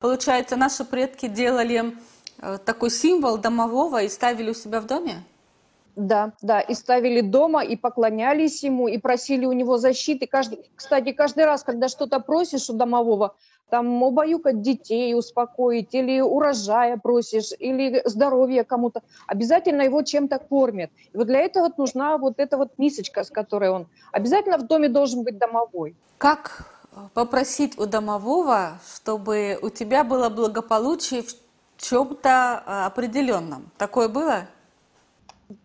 Получается, наши предки делали э, такой символ домового и ставили у себя в доме? Да, да, и ставили дома, и поклонялись ему, и просили у него защиты. Каждый, кстати, каждый раз, когда что-то просишь у домового, там убаюкать детей, успокоить, или урожая просишь, или здоровье кому-то, обязательно его чем-то кормят. И вот для этого нужна вот эта вот мисочка, с которой он... Обязательно в доме должен быть домовой. Как попросить у домового, чтобы у тебя было благополучие в чем-то а, определенном? Такое было?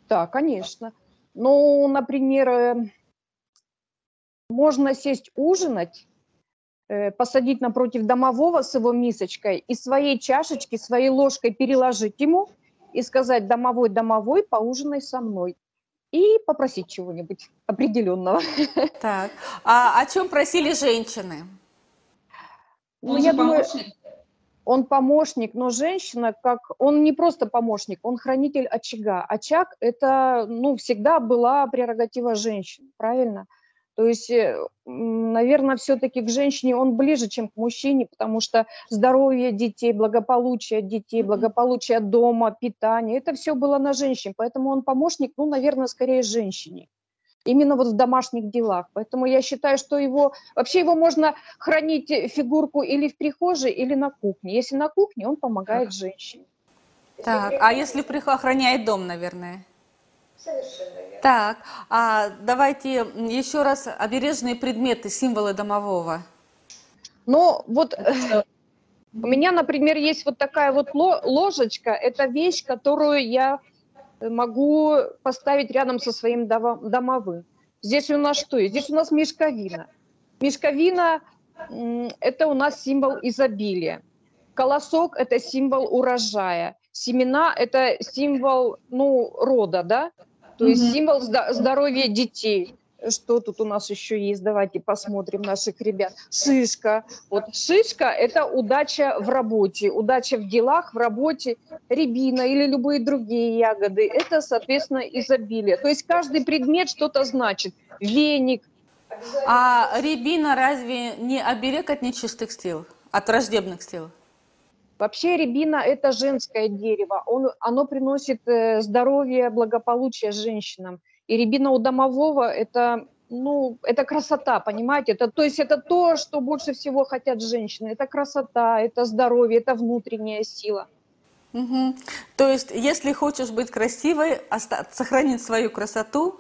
Да, конечно. Ну, например, э, можно сесть ужинать, э, посадить напротив домового с его мисочкой и своей чашечки, своей ложкой переложить ему и сказать «домовой, домовой, поужинай со мной» и попросить чего-нибудь определенного. Так, а о чем просили женщины? Ну, я думаю, он помощник, но женщина, как он не просто помощник, он хранитель очага. Очаг – это, ну, всегда была прерогатива женщин, правильно? То есть, э, наверное, все-таки к женщине он ближе, чем к мужчине, потому что здоровье детей, благополучие детей, благополучие дома, питание – это все было на женщине. Поэтому он помощник, ну, наверное, скорее женщине именно вот в домашних делах. Поэтому я считаю, что его, вообще его можно хранить э, фигурку или в прихожей, или на кухне. Если на кухне, он помогает женщине. Так, а если охраняет дом, наверное? Совершенно верно. Так, а давайте еще раз обережные предметы, символы домового. Ну, вот э, у меня, например, есть вот такая вот ложечка. Это вещь, которую я могу поставить рядом со своим домовым. Здесь у нас что? Здесь у нас мешковина. Мешковина – это у нас символ изобилия. Колосок – это символ урожая. Семена – это символ ну, рода, да? То есть символ здоровья детей что тут у нас еще есть, давайте посмотрим наших ребят. Шишка. Вот шишка – это удача в работе, удача в делах, в работе. Рябина или любые другие ягоды – это, соответственно, изобилие. То есть каждый предмет что-то значит. Веник. А рябина разве не оберег от нечистых сил, от враждебных сил? Вообще рябина – это женское дерево. Он, оно приносит э, здоровье, благополучие женщинам. И рябина у домового – это, ну, это красота, понимаете? Это, то есть это то, что больше всего хотят женщины. Это красота, это здоровье, это внутренняя сила. Угу. То есть, если хочешь быть красивой, сохранить свою красоту,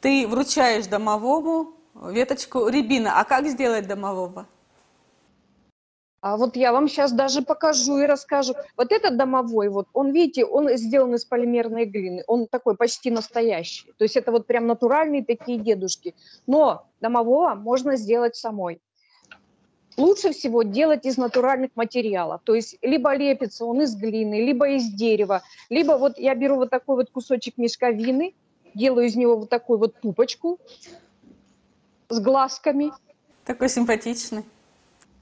ты вручаешь домовому веточку рябина. А как сделать домового? А вот я вам сейчас даже покажу и расскажу. Вот этот домовой, вот он, видите, он сделан из полимерной глины. Он такой почти настоящий. То есть это вот прям натуральные такие дедушки. Но домового можно сделать самой. Лучше всего делать из натуральных материалов. То есть либо лепится он из глины, либо из дерева, либо вот я беру вот такой вот кусочек мешковины, делаю из него вот такую вот пупочку с глазками. Такой симпатичный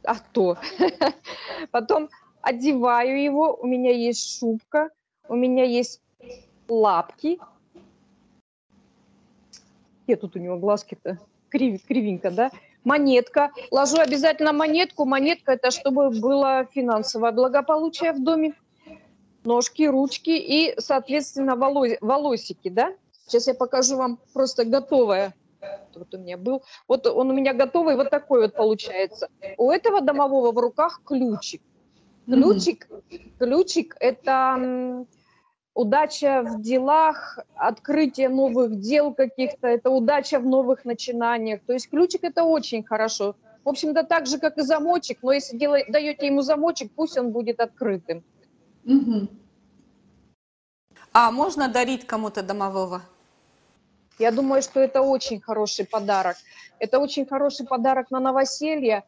а то. Потом одеваю его, у меня есть шубка, у меня есть лапки. Где тут у него глазки-то? Крив, кривенько, да? Монетка. Ложу обязательно монетку. Монетка – это чтобы было финансовое благополучие в доме. Ножки, ручки и, соответственно, волосики, да? Сейчас я покажу вам просто готовое вот у меня был. Вот он у меня готовый, вот такой вот получается. У этого домового в руках ключик. Ключик, mm-hmm. ключик – это удача в делах, открытие новых дел каких-то, это удача в новых начинаниях. То есть ключик – это очень хорошо. В общем-то, так же, как и замочек, но если делай, даете ему замочек, пусть он будет открытым. Угу. А можно дарить кому-то домового? Я думаю, что это очень хороший подарок. Это очень хороший подарок на новоселье.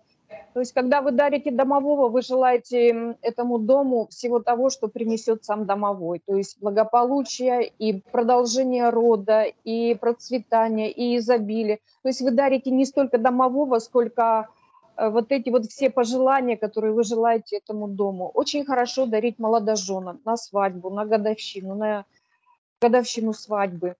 То есть, когда вы дарите домового, вы желаете этому дому всего того, что принесет сам домовой. То есть благополучие и продолжение рода, и процветание, и изобилие. То есть вы дарите не столько домового, сколько э, вот эти вот все пожелания, которые вы желаете этому дому. Очень хорошо дарить молодоженам на свадьбу, на годовщину, на годовщину свадьбы.